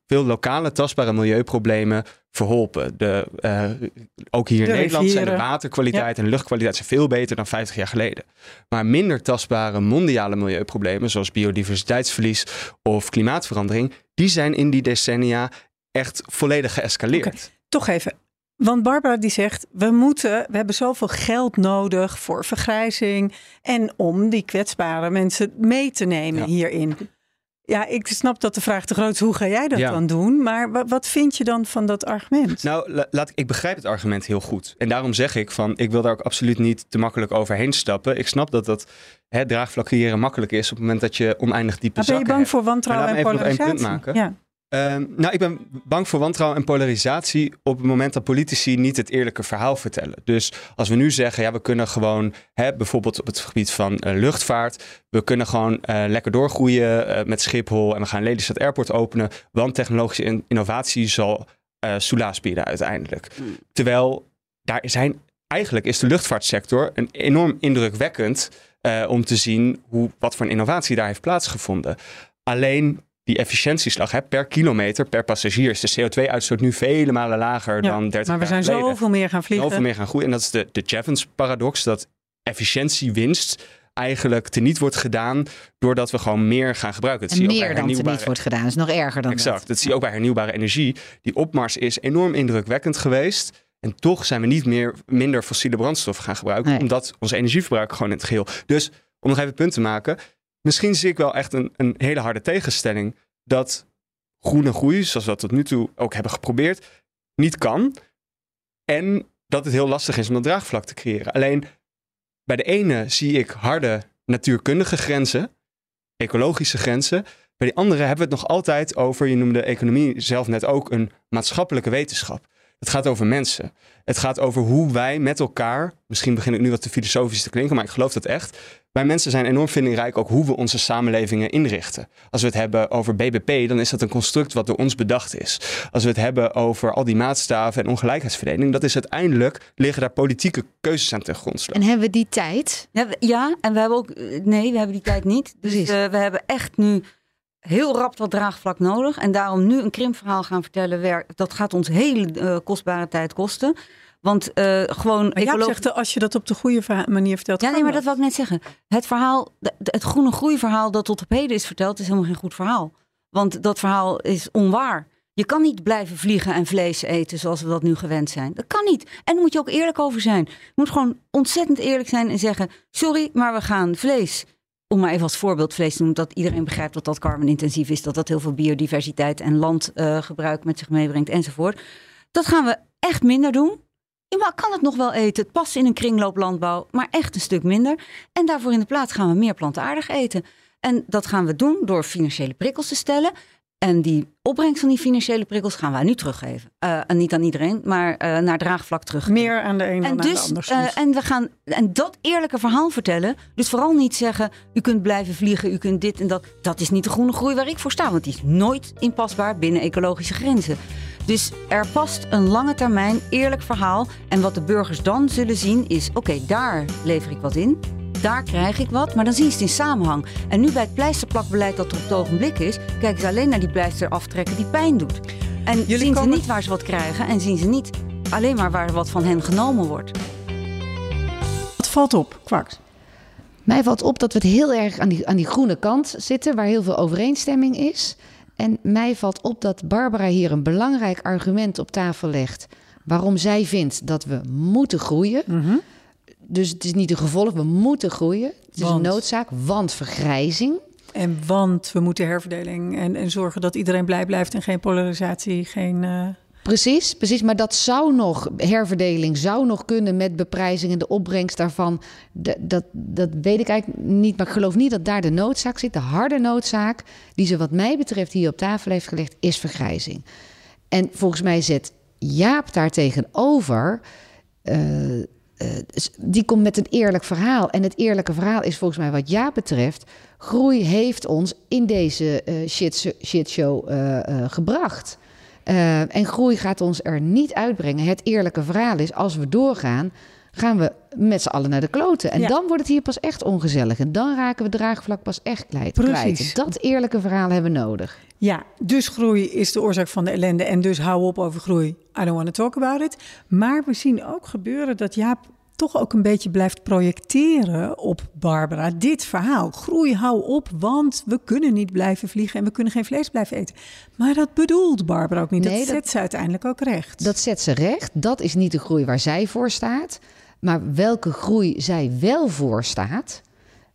veel lokale tastbare milieuproblemen verholpen. De, eh, ook hier in De Nederland zijn de waterkwaliteit en de luchtkwaliteit zijn veel beter dan 50 jaar geleden. Maar minder tastbare mondiale milieuproblemen, zoals biodiversiteitsverlies of klimaatverandering, die zijn in die decennia echt volledig geëscaleerd. Toch even, Want Barbara die zegt, we moeten, we hebben zoveel geld nodig voor vergrijzing en om die kwetsbare mensen mee te nemen Ja. hierin. Ja, ik snap dat de vraag te groot is, hoe ga jij dat Ja. dan doen? Maar wa- wat vind je dan van dat argument? Nou, la- laat, ik- ik begrijp het argument heel goed. En daarom zeg ik van, ik wil daar ook absoluut niet te makkelijk overheen stappen. Ik snap dat dat hè, draagvlak creëren makkelijk is op het moment dat je oneindig diepe Maar ben je zakken bang hebt. voor wantrouwen en laat me even nog één polarisatie? punt maken. Ja. Ehm, nou, ik ben bang voor wantrouwen en polarisatie op het moment dat politici niet het eerlijke verhaal vertellen. Dus als we nu zeggen, ja, we kunnen gewoon, hè, bijvoorbeeld op het gebied van eh, luchtvaart, we kunnen gewoon eh, lekker doorgroeien eh, met Schiphol en we gaan Lelystad Airport openen, want technologische in- innovatie zal soelaas bieden uiteindelijk. Terwijl daar zijn, eigenlijk is de luchtvaartsector een enorm indrukwekkend om te zien hoe, wat voor een innovatie daar heeft plaatsgevonden. Alleen die efficiëntieslag hè, per kilometer, per passagier, is de CO2-uitstoot nu vele malen lager Ja, dan 30 maar we jaar zijn geleden. zoveel meer gaan vliegen. Zoveel meer gaan groeien. En dat is de, de Jevons-paradox, dat efficiëntiewinst eigenlijk teniet wordt gedaan doordat we gewoon meer gaan gebruiken. Dat En zie je ook meer bij dan er hernieuwbare- niet wordt gedaan. Dat is nog erger dan Exact. dat. Dat zie je ook bij hernieuwbare energie. Die opmars is enorm indrukwekkend geweest. En toch zijn we niet meer minder fossiele brandstoffen gaan gebruiken. Nee. Omdat ons energieverbruik gewoon in het geheel. Dus om nog even het punt te maken. Misschien zie ik wel echt een, een hele harde tegenstelling. Dat groene groei, zoals we dat tot nu toe ook hebben geprobeerd, niet kan. En dat het heel lastig is om dat draagvlak te creëren. Alleen bij de ene zie ik harde natuurkundige grenzen, ecologische grenzen. Bij die andere hebben we het nog altijd over, je noemde economie zelf net ook, een maatschappelijke wetenschap. Het gaat over mensen. Het gaat over hoe wij met elkaar, misschien begin ik nu wat te filosofisch te klinken, maar ik geloof dat echt. Wij mensen zijn enorm vindingrijk ook hoe we onze samenlevingen inrichten. Als we het hebben over BBP, dan is dat een construct wat door ons bedacht is. Als we het hebben over al die maatstaven en ongelijkheidsverdeling, dat is uiteindelijk, liggen daar politieke keuzes aan ten grondslag. En hebben we die tijd? Ja, en we hebben ook. eh, Nee, we hebben die tijd niet. Dus eh, we hebben echt nu heel rap wat draagvlak nodig. En daarom nu een krimpverhaal gaan vertellen, dat gaat ons hele eh, kostbare tijd kosten. Want eh, gewoon. Maar Jaap ecolo- zegt, als je dat op de goede manier vertelt... Ja, nee, maar dat wil ik net zeggen. Het verhaal, het groene groeiverhaal dat tot op heden is verteld, is helemaal geen goed verhaal. Want dat verhaal is onwaar. Je kan niet blijven vliegen en vlees eten zoals we dat nu gewend zijn. Dat kan niet. En daar moet je ook eerlijk over zijn. Je moet gewoon ontzettend eerlijk zijn en zeggen: sorry, maar we gaan vlees. Om maar even als voorbeeld vlees te noemen, dat iedereen begrijpt dat dat carbonintensief is, dat dat heel veel biodiversiteit en landgebruik met zich meebrengt enzovoort. Dat gaan we echt minder doen. Maar kan het nog wel eten? Het past in een kringlooplandbouw, maar echt een stuk minder. En daarvoor in de plaats gaan we meer plantaardig eten. En dat gaan we doen door financiële prikkels te stellen. En die opbrengst van die financiële prikkels gaan wij nu teruggeven. Eh, en niet aan iedereen, maar eh, naar draagvlak terug. Meer aan de ene En, dan aan de dus, ander eh, en we gaan en dat eerlijke verhaal vertellen. Dus vooral niet zeggen: u kunt blijven vliegen, u kunt dit en dat. Dat is niet de groene groei waar ik voor sta, want die is nooit inpasbaar binnen ecologische grenzen. Dus er past een lange termijn eerlijk verhaal. En wat de burgers dan zullen zien is: oké, daar lever ik wat in. Daar krijg ik wat, maar dan zien ze het in samenhang. En nu bij het pleisterplakbeleid dat er op het ogenblik is, kijken ze alleen naar die pleister aftrekken die pijn doet. En Jullie zien komen- ze niet waar ze wat krijgen en zien ze niet alleen maar waar wat van hen genomen wordt. Wat valt op, kwaks? Mij valt op dat we het heel erg aan die, aan die groene kant zitten, waar heel veel overeenstemming is. En mij valt op dat Barbara hier een belangrijk argument op tafel legt. Waarom zij vindt dat we moeten groeien. Dus het is niet een gevolg, we moeten groeien. Het is een noodzaak, want vergrijzing. En want we moeten herverdeling en, en zorgen dat iedereen blij blijft en geen polarisatie, geen... eh, Precies, precies. Maar dat zou nog, herverdeling zou nog kunnen met beprijzing en de opbrengst daarvan. Dat, dat weet ik eigenlijk niet. Maar ik geloof niet dat daar de noodzaak zit. De harde noodzaak die ze wat mij betreft hier op tafel heeft gelegd, is vergrijzing. En volgens mij zet Jaap daar tegenover. eh, eh, die komt met een eerlijk verhaal. En het eerlijke verhaal is volgens mij wat Jaap betreft... groei heeft ons in deze eh, shit, shitshow gebracht. Eh, en groei gaat ons er niet uitbrengen. Het eerlijke verhaal is, als we doorgaan, gaan we met z'n allen naar de kloten. En Ja. dan wordt het hier pas echt ongezellig. En dan raken we draagvlak pas echt kwijt. Precies. Dat eerlijke verhaal hebben we nodig. Ja, dus groei is de oorzaak van de ellende en dus hou op over groei. I don't want to talk about it. Maar we zien ook gebeuren dat Jaap toch ook een beetje blijft projecteren op Barbara. Dit verhaal, groei, hou op, want we kunnen niet blijven vliegen en we kunnen geen vlees blijven eten. Maar dat bedoelt Barbara ook niet. Nee, dat dat- zet ze uiteindelijk ook recht. Dat zet ze recht. Dat is niet de groei waar zij voor staat. Maar welke groei zij wel voor staat.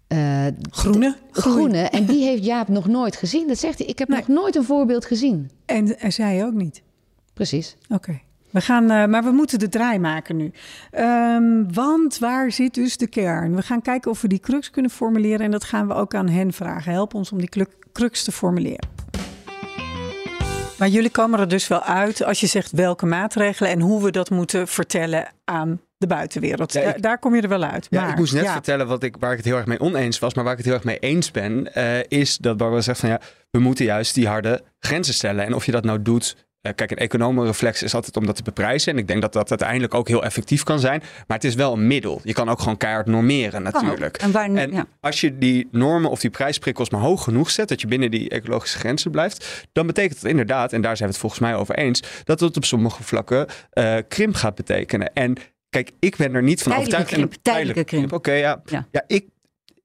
eh, Groene groene. En die heeft Jaap nog nooit gezien. Dat zegt hij. Ik heb Nee. nog nooit een voorbeeld gezien. En, en zij ook niet. Precies. Oké. We gaan, eh, maar we moeten de draai maken nu. Ehm, want waar zit dus de kern? We gaan kijken of we die crux kunnen formuleren. En dat gaan we ook aan hen vragen. Help ons om die crux te formuleren. Maar jullie komen er dus wel uit als je zegt welke maatregelen en hoe we dat moeten vertellen aan de buitenwereld. Ja, ik- Daar- daar kom je er wel uit. Ja, maar, ik moest net ja, vertellen wat ik, waar ik het heel erg mee oneens was, maar waar ik het heel erg mee eens ben, eh, is dat Barbara zegt van ja, we moeten juist die harde grenzen stellen. En of je dat nou doet, kijk, een economenreflex is altijd om dat te beprijzen. En ik denk dat dat uiteindelijk ook heel effectief kan zijn. Maar het is wel een middel. Je kan ook gewoon keihard normeren natuurlijk. En waar, En ja. als je die normen of die prijsprikkels maar hoog genoeg zet, dat je binnen die ecologische grenzen blijft, dan betekent dat inderdaad, en daar zijn we het volgens mij over eens, dat het op sommige vlakken eh, krimp gaat betekenen. En kijk, ik ben er niet van Tijdelijke overtuigd. krimp, tijdelijke krimp. Oké, ja. Ja. ja. ik,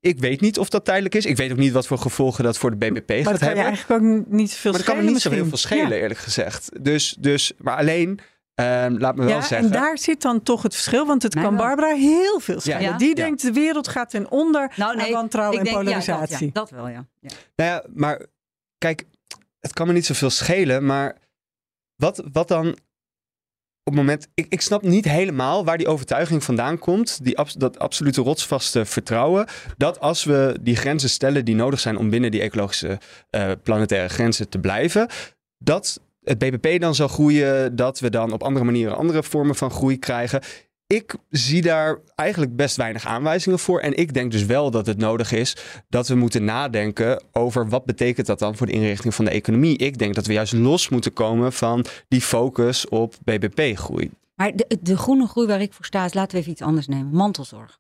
ik weet niet of dat tijdelijk is. Ik weet ook niet wat voor gevolgen dat voor de BBP maar gaat dat kan je hebben. eigenlijk ook niet veel Maar dat kan me schelen niet zo heel veel schelen, Ja. eerlijk gezegd. Dus, dus, maar alleen, ehm, laat me wel Ja, zeggen. en daar zit dan toch het verschil, want het kan wel. Barbara heel veel schelen. Ja. Die Ja. denkt de wereld gaat ten onder Nou, nee, aan wantrouwen ik en denk, ja, dat, polarisatie. ja, dat wel, ja. ja. Nou ja, maar kijk, het kan me niet zoveel schelen, maar wat, wat dan op het moment... Ik, ik snap niet helemaal waar die overtuiging vandaan komt, die, dat absolute rotsvaste vertrouwen, dat als we die grenzen stellen die nodig zijn om binnen die ecologische eh, planetaire grenzen te blijven, dat het BBP dan zal groeien, dat we dan op andere manieren andere vormen van groei krijgen. Ik zie daar eigenlijk best weinig aanwijzingen voor. En ik denk dus wel dat het nodig is dat we moeten nadenken over wat betekent dat dan voor de inrichting van de economie. Ik denk dat we juist los moeten komen van die focus op BBP-groei. Maar de, de groene groei waar ik voor sta, laten we even iets anders nemen. Mantelzorg.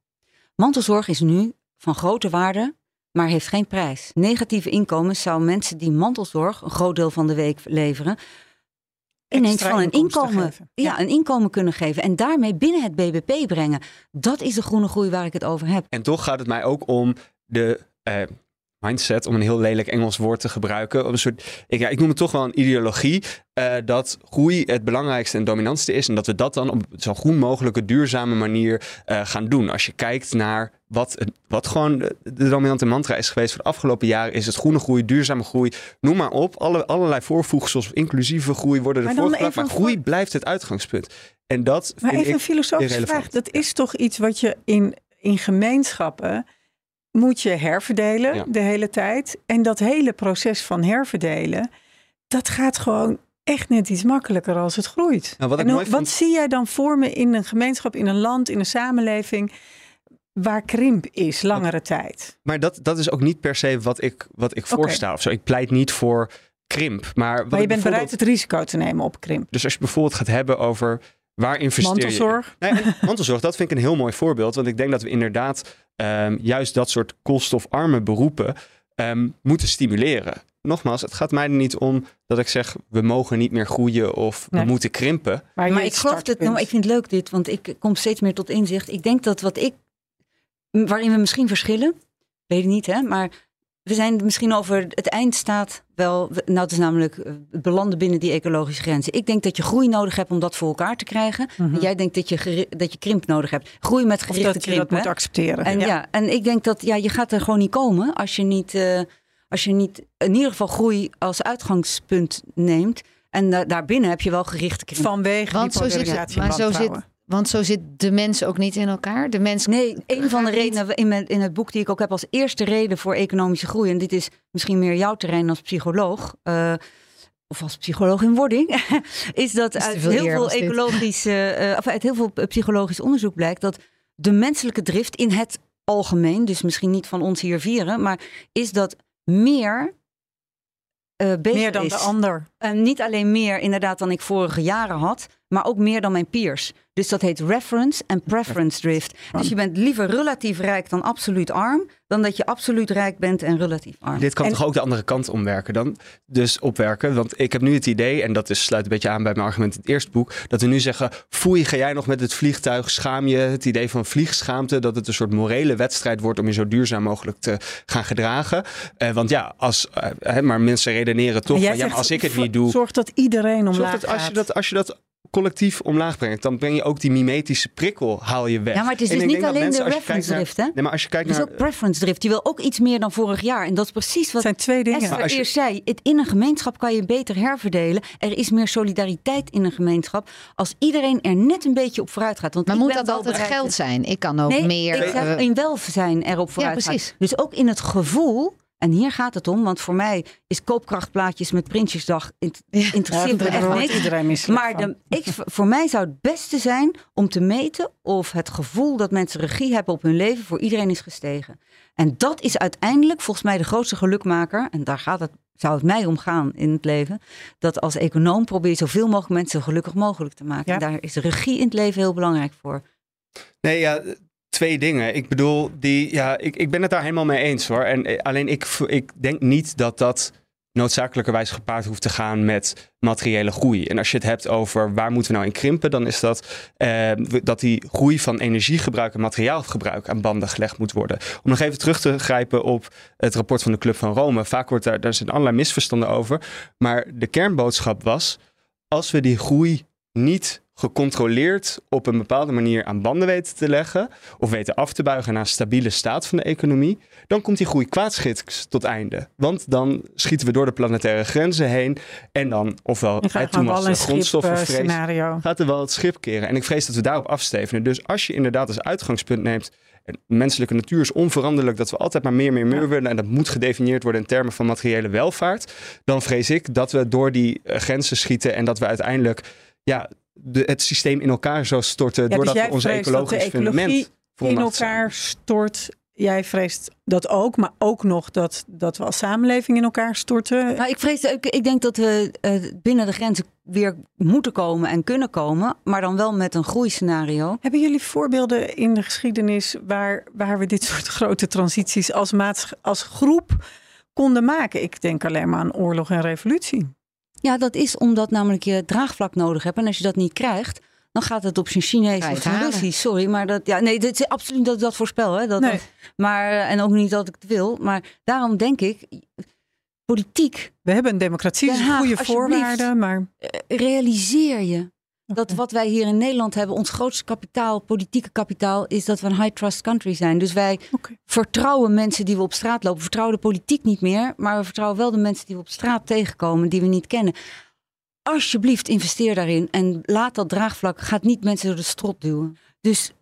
Mantelzorg is nu van grote waarde, maar heeft geen prijs. Negatieve inkomens zou mensen die mantelzorg een groot deel van de week leveren, ineens van een inkomen, ja, een inkomen kunnen geven. En daarmee binnen het BBP brengen. Dat is de groene groei waar ik het over heb. En toch gaat het mij ook om de eh, mindset, om een heel lelijk Engels woord te gebruiken. Op een soort, ik, ja, ik noem het toch wel een ideologie. eh, dat groei het belangrijkste en dominantste is. En dat we dat dan op zo groen mogelijke duurzame manier eh, gaan doen. Als je kijkt naar wat, wat gewoon de, de dominante mantra is geweest voor de afgelopen jaren. Is het groene groei, duurzame groei. Noem maar op. Alle, allerlei voorvoegsels, inclusieve groei worden Maar ervoor dan gebracht. Maar groei blijft het uitgangspunt. En dat Maar vind even een ik filosofische irrelevant. vraag. Dat is toch iets wat je in, in gemeenschappen moet je herverdelen Ja. de hele tijd. En dat hele proces van herverdelen, dat gaat gewoon echt net iets makkelijker als het groeit. Nou, wat en hoe- wat zie jij dan voor me in een gemeenschap, in een land, in een samenleving waar krimp is langere tijd? Maar dat, dat is ook niet per se wat ik, wat ik voorsta of zo. Ik pleit niet voor krimp. Maar, Maar je bent bereid het risico te nemen op krimp. Dus als je bijvoorbeeld gaat hebben over waar investeer Mantelzorg. je... Nee, en mantelzorg, dat vind ik een heel mooi voorbeeld. Want ik denk dat we inderdaad ehm, juist dat soort koolstofarme beroepen ehm, moeten stimuleren. Nogmaals, het gaat mij er niet om dat ik zeg... we mogen niet meer groeien of Nee. we moeten krimpen. Maar, Maar ik geloof dat, nou, ik vind het leuk dit, want ik kom steeds meer tot inzicht. Ik denk dat wat ik, waarin we misschien verschillen, weet ik niet, hè, maar we zijn het misschien over het eind staat wel, we- nou het is namelijk eh, het belanden binnen die ecologische grenzen. Ik denk dat je groei nodig hebt om dat voor elkaar te krijgen. En jij denkt dat je, dat je krimp nodig hebt. Groei met Of gerichte dat je krimp. dat moet accepteren. En ja. en ik denk dat ja, je gaat er gewoon niet komen als je niet, eh, als je niet in ieder geval groei als uitgangspunt neemt. En da- daarbinnen heb je wel gerichte krimp. Vanwege Want die zo zit, polarisatie maar zo zit. Want zo zit de mens ook niet in elkaar. De mens Nee, een van de redenen in, mijn, in het boek die ik ook heb als eerste reden voor economische groei, en dit is misschien meer jouw terrein als psycholoog, eh, of als psycholoog in wording, is dat Is uit veel heel veel ecologisch, eh, of uit heel veel psychologisch onderzoek blijkt dat de menselijke drift in het algemeen, dus misschien niet van ons hier vieren, maar is dat meer eh beter Meer dan is. de ander. En niet alleen meer inderdaad dan ik vorige jaren had, maar ook meer dan mijn peers. Dus dat heet reference en preference drift. Dus je bent liever relatief rijk dan absoluut arm, dan dat je absoluut rijk bent en relatief arm. Dit kan En- toch ook de andere kant omwerken dan? Dus opwerken. Want ik heb nu het idee, en dat is, sluit een beetje aan bij mijn argument in het eerste boek, dat we nu zeggen: foei, ga jij nog met het vliegtuig? Schaam je het idee van vliegschaamte? Dat het een soort morele wedstrijd wordt om je zo duurzaam mogelijk te gaan gedragen. Eh, want ja, als, eh, hè, maar mensen redeneren toch: van, ja, maar als ik het niet doe. Zorg dat iedereen omlaag Zorg dat als je gaat. dat, als je dat collectief omlaag brengt, dan breng je ook die mimetische prikkel, haal je weg. Ja, maar het is dus niet alleen mensen, de reference naar- drift, hè? Nee, maar als je kijkt Het is naar... ook preference drift. Je wil ook iets meer dan vorig jaar. En dat is precies wat zijn twee dingen. Esther als je- eerst zei. Het, in een gemeenschap kan je beter herverdelen. Er is meer solidariteit in een gemeenschap. Als iedereen er net een beetje op vooruit gaat. Want Maar moet dat wel altijd geld zijn? Ik kan ook Nee, meer. ik zeg eh, in welzijn erop vooruit precies. gaat. Dus ook in het gevoel. En hier gaat het om, want voor mij is koopkrachtplaatjes met Prinsjesdag int- interesseert me daar echt niks. Maar van. de, ik, voor mij zou het beste zijn om te meten of het gevoel dat mensen regie hebben op hun leven voor iedereen is gestegen. En dat is uiteindelijk volgens mij de grootste gelukmaker. En daar gaat het, zou het mij om gaan in het leven. Dat als econoom probeer je zoveel mogelijk mensen zo gelukkig mogelijk te maken. Ja. En daar is regie in het leven heel belangrijk voor. Nee, ja, twee dingen. Ik bedoel, die, ja, ik, ik ben het daar helemaal mee eens hoor. En eh, alleen ik, ik denk niet dat dat noodzakelijkerwijs gepaard hoeft te gaan met materiële groei. En als je het hebt over waar moeten we nou in krimpen, dan is dat eh, dat die groei van energiegebruik en materiaalgebruik aan banden gelegd moet worden. Om nog even terug te grijpen op het rapport van de Club van Rome. Vaak wordt daar, daar zijn allerlei misverstanden over. Maar de kernboodschap was, als we die groei niet gecontroleerd op een bepaalde manier aan banden weten te leggen of weten af te buigen naar een stabiele staat van de economie, dan komt die groei kwaadschiks tot einde. Want dan schieten we door de planetaire grenzen heen en dan, ofwel een schip grondstoffenvrees, gaat er wel het schip keren. En ik vrees dat we daarop afstevenen. Dus als je inderdaad als uitgangspunt neemt. en Menselijke natuur is onveranderlijk dat we altijd maar meer, meer, meer Ja. willen. En dat moet gedefinieerd worden in termen van materiële welvaart. Dan vrees ik dat we door die eh, grenzen schieten. En dat we uiteindelijk ja, de, het systeem in elkaar zo storten. Ja, dus doordat jij we onze vreest dat de ecologisch ecologie fundament in elkaar stort. Jij vreest dat ook, maar ook nog dat, dat we als samenleving in elkaar storten. Nou, ik, vrees, ik, ik denk dat we eh, binnen de grenzen weer moeten komen en kunnen komen. Maar dan wel met een groeiscenario. Hebben jullie voorbeelden in de geschiedenis waar, waar we dit soort grote transities als, maats, als groep konden maken? Ik denk alleen maar aan oorlog en revolutie. Ja, dat is omdat namelijk je draagvlak nodig hebt. En als je dat niet krijgt, dan gaat het op zijn Chinees je of zijn. Russisch. Sorry, maar dat, ja, nee, dit is absoluut niet dat ik dat voorspel. Hè, dat, Nee. maar, en ook niet dat ik het wil. Maar daarom denk ik, politiek, We hebben een democratie, dus goede voorwaarden, maar eh, realiseer je dat wat wij hier in Nederland hebben, ons grootste kapitaal, politieke kapitaal, is dat we een high trust country zijn. Dus wij vertrouwen mensen die we op straat lopen. We vertrouwen de politiek niet meer, maar we vertrouwen wel de mensen die we op straat tegenkomen, die we niet kennen. Alsjeblieft, investeer daarin en laat dat draagvlak, gaat niet mensen door de strot duwen. Dus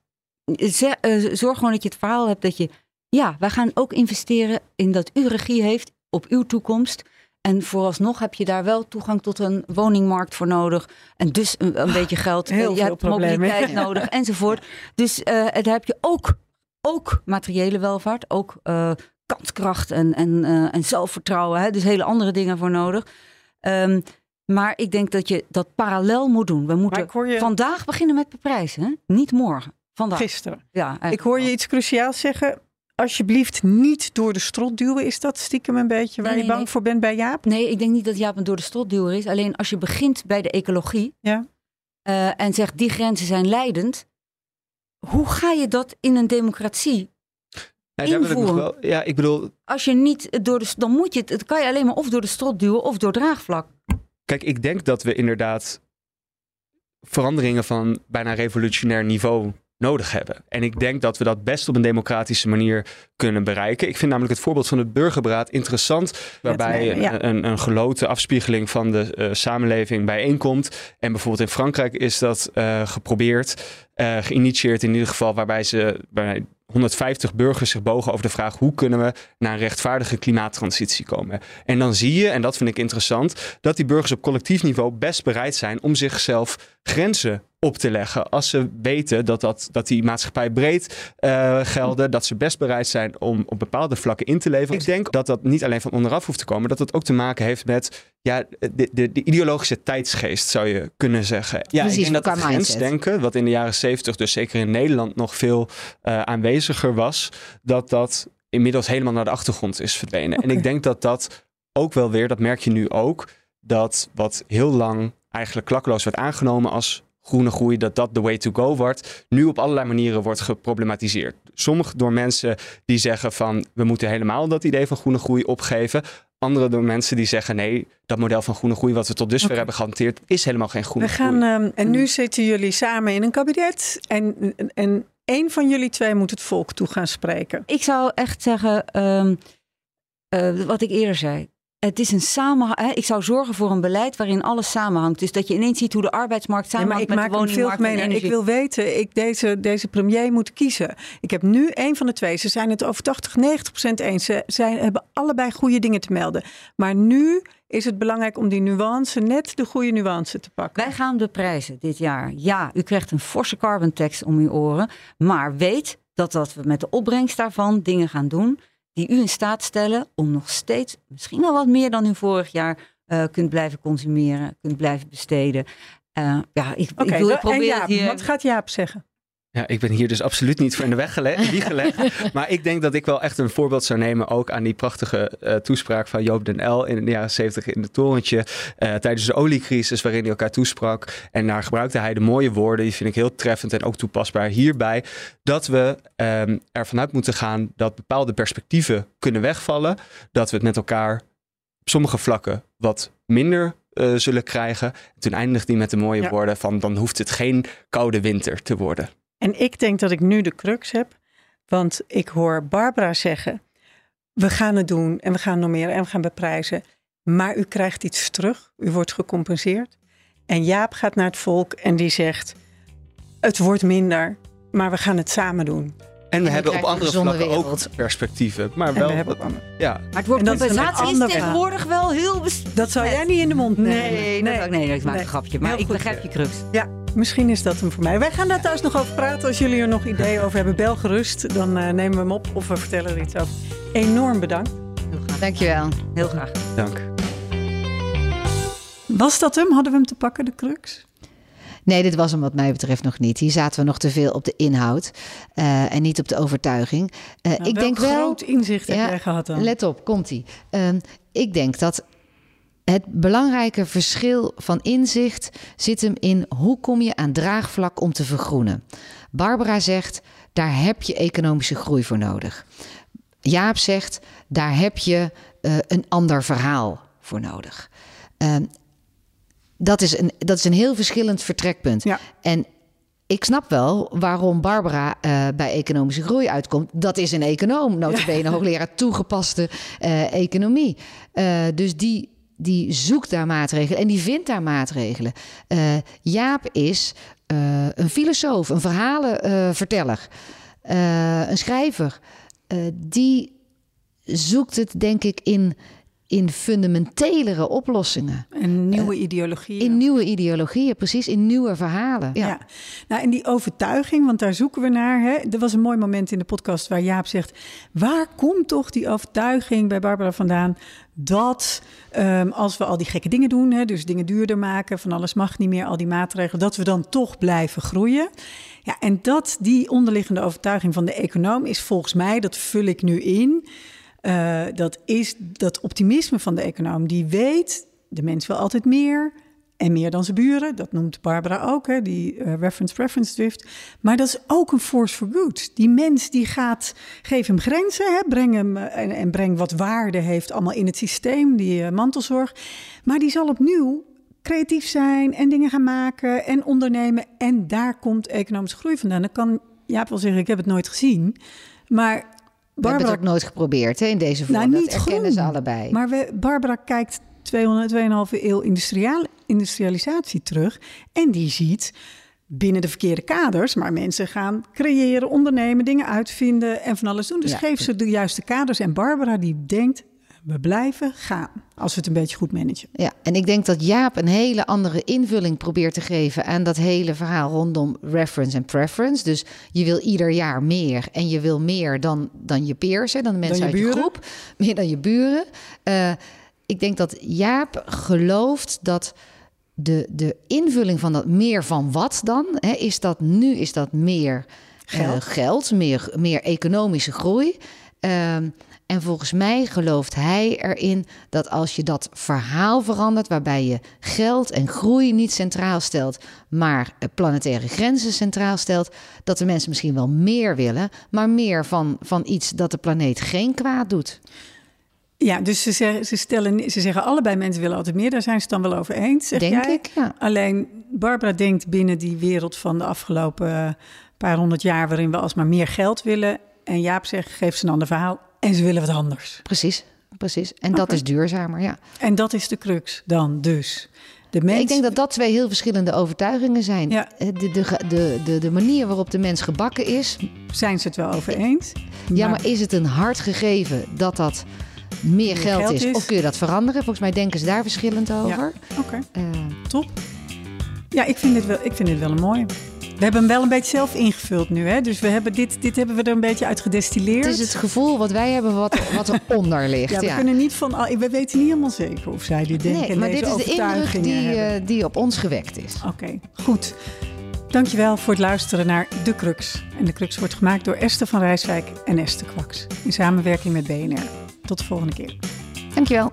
eh, eh, zorg gewoon dat je het verhaal hebt dat je, ja, wij gaan ook investeren in dat u regie heeft op uw toekomst. En vooralsnog heb je daar wel toegang tot een woningmarkt voor nodig. En dus een, een beetje geld. heel je veel hebt problemen. mobiliteit nodig enzovoort. Dus eh daar heb je ook, ook materiële welvaart. Ook eh kanskracht en, en, eh, en zelfvertrouwen. Hè? Dus hele andere dingen voor nodig. Ehm, maar ik denk dat je dat parallel moet doen. We moeten je vandaag beginnen met beprijzen. Hè? Niet morgen. Vandaag. gisteren. Ja, Ik hoor je wel. iets cruciaals zeggen. Alsjeblieft niet door de strot duwen. Is dat stiekem een beetje waar Nee, je bang nee. voor bent bij Jaap? Nee, ik denk niet dat Jaap een door de strotduwer is. Alleen als je begint bij de ecologie Ja. eh, en zegt die grenzen zijn leidend. Hoe ga je dat in een democratie? Nee, ik invoeren. wel, ja, ik bedoel, Als je niet door de, dan moet je het, het kan je alleen maar of door de strot duwen of door draagvlak. Kijk, ik denk dat we inderdaad veranderingen van bijna revolutionair niveau nodig hebben. En ik denk dat we dat best op een democratische manier kunnen bereiken. Ik vind namelijk het voorbeeld van het burgerberaad interessant, waarbij ja. een, een, een geloten afspiegeling van de eh, samenleving bijeenkomt. En bijvoorbeeld in Frankrijk is dat eh, geprobeerd, eh, geïnitieerd in ieder geval, waarbij ze bij 150 burgers zich bogen over de vraag hoe kunnen we naar een rechtvaardige klimaattransitie komen. En dan zie je, en dat vind ik interessant, dat die burgers op collectief niveau best bereid zijn om zichzelf grenzen op te leggen. Als ze weten dat, dat, dat die maatschappij breed uh, gelden, dat ze best bereid zijn om op bepaalde vlakken in te leveren. Ik denk dat dat niet alleen van onderaf hoeft te komen, dat het ook te maken heeft met ja, de, de, de ideologische tijdsgeest, zou je kunnen zeggen. Ja, Precies, ik denk dat het grensdenken, wat in de jaren zeventig, dus zeker in Nederland, nog veel uh, aanweziger was, dat dat inmiddels helemaal naar de achtergrond is verdwenen. En ik denk dat dat ook wel weer, dat merk je nu ook, dat wat heel lang eigenlijk klakkeloos werd aangenomen als groene groei, dat dat de way to go wordt, nu op allerlei manieren wordt geproblematiseerd. Sommige door mensen die zeggen van we moeten helemaal dat idee van groene groei opgeven. Andere door mensen die zeggen nee, dat model van groene groei wat we tot dusver hebben gehanteerd is helemaal geen groene We gaan, groei. ehm, en nu zitten jullie samen in een kabinet. En, en één van jullie twee moet het volk toe gaan spreken. Ik zou echt zeggen, ehm, eh, wat ik eerder zei. Het is een samenhang. Ik zou zorgen voor een beleid waarin alles samenhangt. Dus dat je ineens ziet hoe de arbeidsmarkt Ja, maar samenhangt ik met maak de hem veel woningmarkt en. Ik wil weten, ik, deze, deze premier moet kiezen. Ik heb nu één van de twee. Ze zijn het over 80, 90 procent eens. Ze zijn, hebben allebei goede dingen te melden. Maar nu is het belangrijk om die nuance, net de goede nuance te pakken. Wij gaan beprijzen dit jaar. Ja, u krijgt een forse carbon tax om uw oren. Maar weet dat, dat we met de opbrengst daarvan dingen gaan doen die u in staat stellen om nog steeds, misschien wel wat meer dan u vorig jaar, eh, kunt blijven consumeren, kunt blijven besteden. Eh, ja, ik, wil ik probeer en het Jaap, hier. wat gaat Jaap zeggen? Ja, ik ben hier dus absoluut niet voor in de weg gelegd. maar ik denk dat ik wel echt een voorbeeld zou nemen ook aan die prachtige eh, toespraak van Joop den L in de jaren 70 in het torentje. eh, tijdens de oliecrisis waarin hij elkaar toesprak. En daar gebruikte hij de mooie woorden, die vind ik heel treffend en ook toepasbaar hierbij. Dat we ehm, ervan uit moeten gaan dat bepaalde perspectieven kunnen wegvallen. Dat we het met elkaar op sommige vlakken wat minder eh, zullen krijgen. Toen eindigde hij met de mooie Ja. woorden van dan hoeft het geen koude winter te worden. En ik denk dat ik nu de crux heb. Want ik hoor Barbara zeggen: we gaan het doen en we gaan normeren en we gaan beprijzen. Maar u krijgt iets terug. U wordt gecompenseerd. En Jaap gaat naar het volk en die zegt: het wordt minder, maar we gaan het samen doen. En we hebben op andere vlakken wereld. ook perspectieven. Maar wel, we hebben wat- ja. Maar het woord En dat is een compensatie is tegenwoordig wel heel... Dat zou jij niet in de mond nemen. Nee, nee, nee, nee, ik maak Nee. een grapje. Maar Heel ik goed. begrijp je crux. Ja, misschien is dat hem voor mij. Wij gaan daar thuis nog over praten. Als jullie er nog ideeën over hebben, bel gerust. Dan eh, nemen we hem op of we vertellen er iets over. Enorm bedankt. Heel graag. Dankjewel. Heel graag. Dank. Was dat hem? Hadden we hem te pakken, de crux? Nee, dit was hem wat mij betreft nog niet. Hier zaten we nog te veel op de inhoud eh, en niet op de overtuiging. Eh, Nou, ik welk denk wel. groot inzicht heb Ja, jij gehad dan? Let op, komt-ie. Ehm, ik denk dat het belangrijke verschil van inzicht zit hem in hoe kom je aan draagvlak om te vergroenen. Barbara zegt, daar heb je economische groei voor nodig. Jaap zegt, daar heb je eh, een ander verhaal voor nodig. Ehm, dat, is een, dat is een heel verschillend vertrekpunt. Ja. En ik snap wel waarom Barbara eh, bij economische groei uitkomt. Dat is een econoom, notabene hoogleraar toegepaste eh, economie. Dus die, die zoekt daar maatregelen en die vindt daar maatregelen. Eh, Jaap is eh, een filosoof, een verhalenverteller, eh, een schrijver. Die zoekt het, denk ik, in, in fundamentelere oplossingen. Een nieuwe ideologie. In nieuwe ideologieën, precies, in nieuwe verhalen. Ja. nou en die overtuiging, want daar zoeken we naar. Hè? Er was een mooi moment in de podcast waar Jaap zegt: waar komt toch die overtuiging bij Barbara vandaan dat ehm, als we al die gekke dingen doen, hè, dus dingen duurder maken, van alles mag niet meer, al die maatregelen, dat we dan toch blijven groeien? Ja, en dat die onderliggende overtuiging van de econoom is volgens mij, dat vul ik nu in. Eh, dat is dat optimisme van de econoom. Die weet, de mens wil altijd meer. En meer dan zijn buren, dat noemt Barbara ook, hè, die eh, reference preference drift. Maar dat is ook een force for good. Die mens die gaat, geef hem grenzen, hè, breng hem eh, en, en breng wat waarde heeft allemaal in het systeem, die eh, mantelzorg. Maar die zal opnieuw creatief zijn en dingen gaan maken en ondernemen. En daar komt economische groei vandaan. Dan kan Jaap wel zeggen, ik heb het nooit gezien. Maar Barbara het ook nooit geprobeerd hè, in deze vorm. Nou, niet dat erkennen ze groen. allebei. Maar we, Barbara kijkt 200, 2,5 eeuw industriaal, industrialisatie terug. En die ziet binnen de verkeerde kaders, maar mensen gaan creëren, ondernemen, dingen uitvinden en van alles doen. Dus Ja. geef ze de juiste kaders. En Barbara die denkt, We blijven gaan als we het een beetje goed managen. Ja, en ik denk dat Jaap een hele andere invulling probeert te geven aan dat hele verhaal rondom reference en preference. Dus je wil ieder jaar meer en je wil meer dan, dan je peers, hè, dan de mensen je uit je groep, meer dan je buren. Eh, ik denk dat Jaap gelooft dat de, de invulling van dat meer van wat dan, hè, is dat nu is dat meer eh, Geld. geld meer, meer economische groei. Ehm, en volgens mij gelooft hij erin dat als je dat verhaal verandert, waarbij je geld en groei niet centraal stelt, maar eh, planetaire grenzen centraal stelt, dat de mensen misschien wel meer willen, maar meer van, van iets dat de planeet geen kwaad doet. Ja, dus ze zeggen, ze, stellen, ze zeggen allebei mensen willen altijd meer. Daar zijn ze het dan wel over eens, zeg denk jij? ik. Ja. Alleen Barbara denkt binnen die wereld van de afgelopen eh, paar honderd jaar... waarin we alsmaar meer geld willen. En Jaap zegt, geef ze een ander verhaal. En ze willen wat anders. Precies, precies. En dat is duurzamer, ja. En dat is de crux dan dus. De mens... Ik denk dat dat twee heel verschillende overtuigingen zijn. Ja. Eh, De, de, de, de, manier waarop de mens gebakken is. Zijn ze het wel over eens? Ja, maar is het een hard gegeven dat dat meer geld, geld is, is. Of kun je dat veranderen? Volgens mij denken ze daar verschillend over. Oké, Eh, top. Ja, ik vind, dit wel, ik vind dit wel een mooie. We hebben hem wel een beetje zelf ingevuld nu, hè? Dus we hebben dit, dit hebben we er een beetje uit gedestilleerd. het is het gevoel wat wij hebben wat, wat eronder ligt. ja, Ja, we kunnen niet van... We weten niet helemaal zeker of zij dit denken nee, maar deze dit is de indruk die, eh, die op ons gewekt is. Oké, goed. Dankjewel voor het luisteren naar De Crux. En De Crux wordt gemaakt door Esther van Rijswijk en Esther Kwaks. In samenwerking met BNR. Tot de volgende keer. Dankjewel.